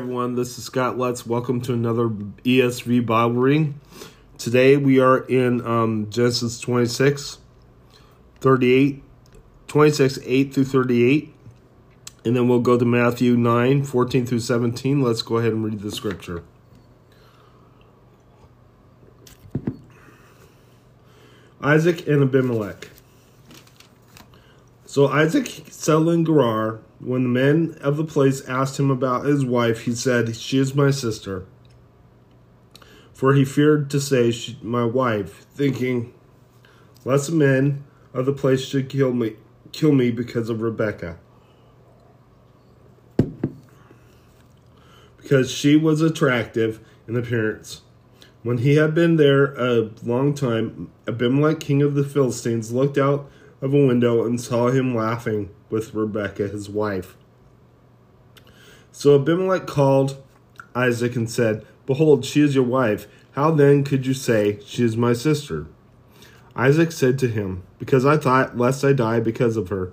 everyone, this is Scott Lutz. Welcome to another ESV Bible reading. Today we are in um, Genesis 26, 38, 26, 8 through 38. And then we'll go to Matthew 9, 14 through 17. Let's go ahead and read the scripture. Isaac and Abimelech. So Isaac settled in Gerar. When the men of the place asked him about his wife, he said, She is my sister. For he feared to say, she, My wife, thinking, Lest the men of the place should kill me, kill me because of Rebekah. Because she was attractive in appearance. When he had been there a long time, Abimelech, king of the Philistines, looked out of a window and saw him laughing with Rebekah, his wife. So Abimelech called Isaac and said, Behold, she is your wife. How then could you say, She is my sister? Isaac said to him, Because I thought, lest I die because of her.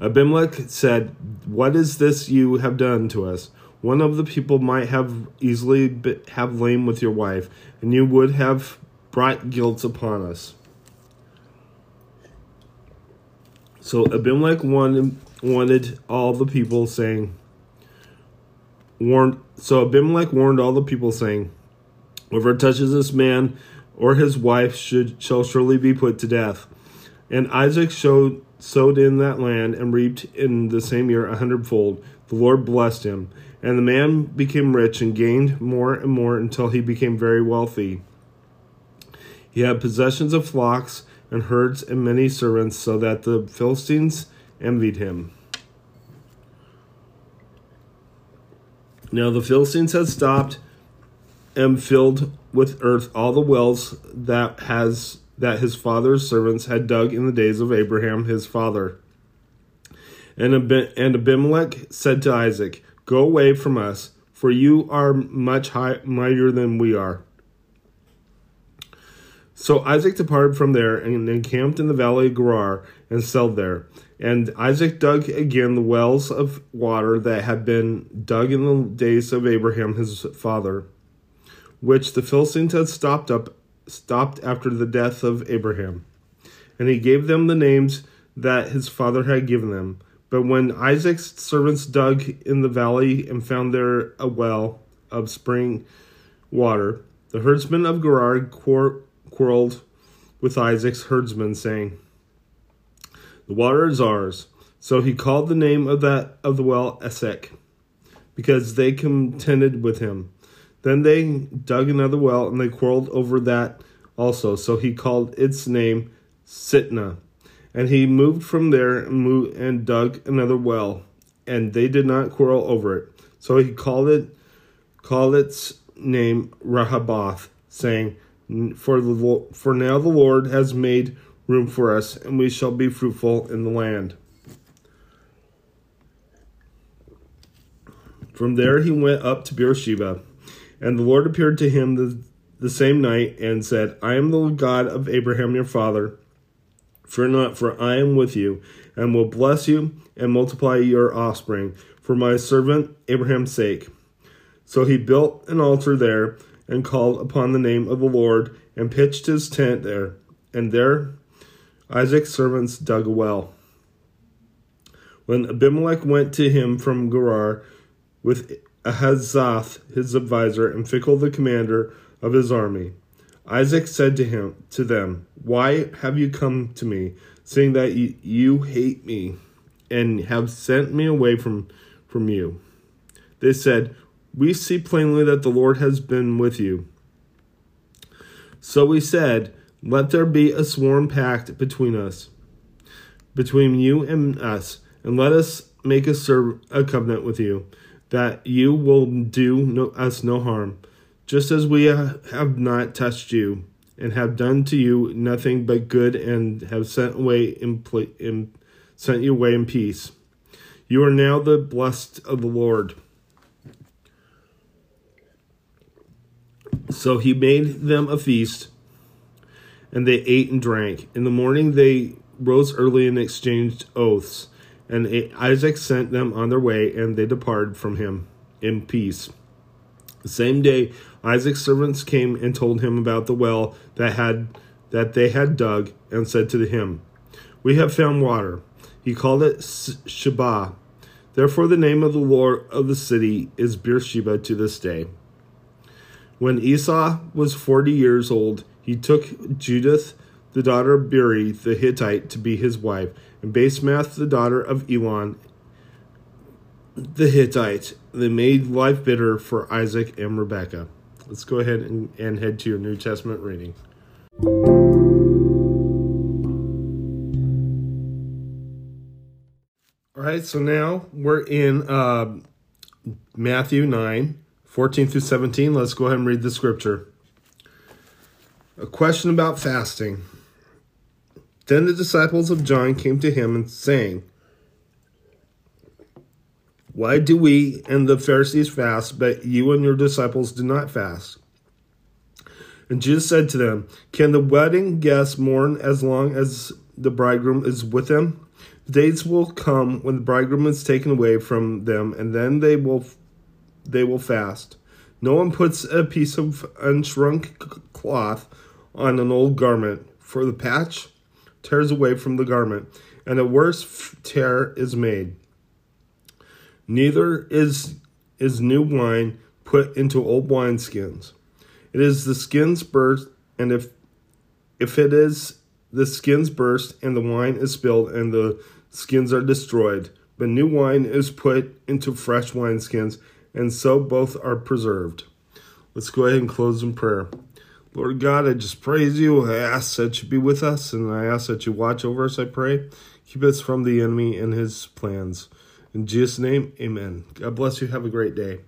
Abimelech said, What is this you have done to us? One of the people might have easily have lain with your wife, and you would have brought guilt upon us. So Abimelech wanted, wanted all the people saying, warned. So Abimelech warned all the people saying, "Whoever touches this man or his wife should shall surely be put to death." And Isaac showed, sowed in that land and reaped in the same year a hundredfold. The Lord blessed him, and the man became rich and gained more and more until he became very wealthy. He had possessions of flocks and herds and many servants, so that the Philistines envied him. Now the Philistines had stopped and filled with earth all the wells that has that his father's servants had dug in the days of Abraham his father. And, Ab- and Abimelech said to Isaac, Go away from us, for you are much high, mightier than we are. So Isaac departed from there and encamped in the valley of Gerar and settled there. And Isaac dug again the wells of water that had been dug in the days of Abraham his father, which the Philistines had stopped up stopped after the death of Abraham. And he gave them the names that his father had given them. But when Isaac's servants dug in the valley and found there a well of spring water, the herdsmen of Gerar quarreled with Isaac's herdsmen, saying, The water is ours. So he called the name of that of the well Esek, because they contended with him. Then they dug another well, and they quarreled over that also. So he called its name Sitnah. And he moved from there and, moved and dug another well, and they did not quarrel over it. So he called it called its name Rehoboth, saying, for the for now the Lord has made room for us, and we shall be fruitful in the land. From there he went up to Beersheba, and the Lord appeared to him the, the same night and said, I am the God of Abraham your father. Fear not, for I am with you, and will bless you and multiply your offspring for my servant Abraham's sake. So he built an altar there and called upon the name of the Lord and pitched his tent there. And there Isaac's servants dug a well. When Abimelech went to him from Gerar with Ahuzzath his adviser and Phicol the commander of his army, Isaac said to him to them, Why have you come to me, saying that you, you hate me and have sent me away from, from you? They said, we see plainly that the Lord has been with you. So we said, Let there be a sworn pact between us, between you and us, and let us make a, serv- a covenant with you, that you will do no- us no harm, just as we have not touched you, and have done to you nothing but good, and have sent away in, pl- in sent you away in peace. You are now the blessed of the Lord. So he made them a feast, and they ate and drank. In the morning they rose early and exchanged oaths. And Isaac sent them on their way, and they departed from him in peace. The same day, Isaac's servants came and told him about the well that had that they had dug, and said to him, "We have found water." He called it Sheba. Therefore, the name of the Lord of the city is Beersheba to this day. When Esau was forty years old, he took Judith, the daughter of Beeri the Hittite, to be his wife, and Basemath, the daughter of Elon the Hittite. They made life bitter for Isaac and Rebekah. Let's go ahead and, and head to your New Testament reading. All right, so now we're in uh, Matthew 9, 14 through 17. Let's go ahead and read the scripture. A question about fasting. Then the disciples of John came to him and saying, Why do we and the Pharisees fast, but you and your disciples do not fast? And Jesus said to them, Can the wedding guests mourn as long as the bridegroom is with them? The days will come when the bridegroom is taken away from them, and then they will they will fast. No one puts a piece of unshrunk cloth on an old garment, for the patch tears away from the garment, and a worse tear is made. Neither is is new wine put into old wineskins. It is the skins burst, and if if it is the skins burst, and the wine is spilled, and the skins are destroyed. But new wine is put into fresh wineskins, and so both are preserved. Let's go ahead and close in prayer. Lord God, I just praise you. I ask that you be with us, and I ask that you watch over us, I pray. Keep us from the enemy and his plans. In Jesus' name, amen. God bless you. Have a great day.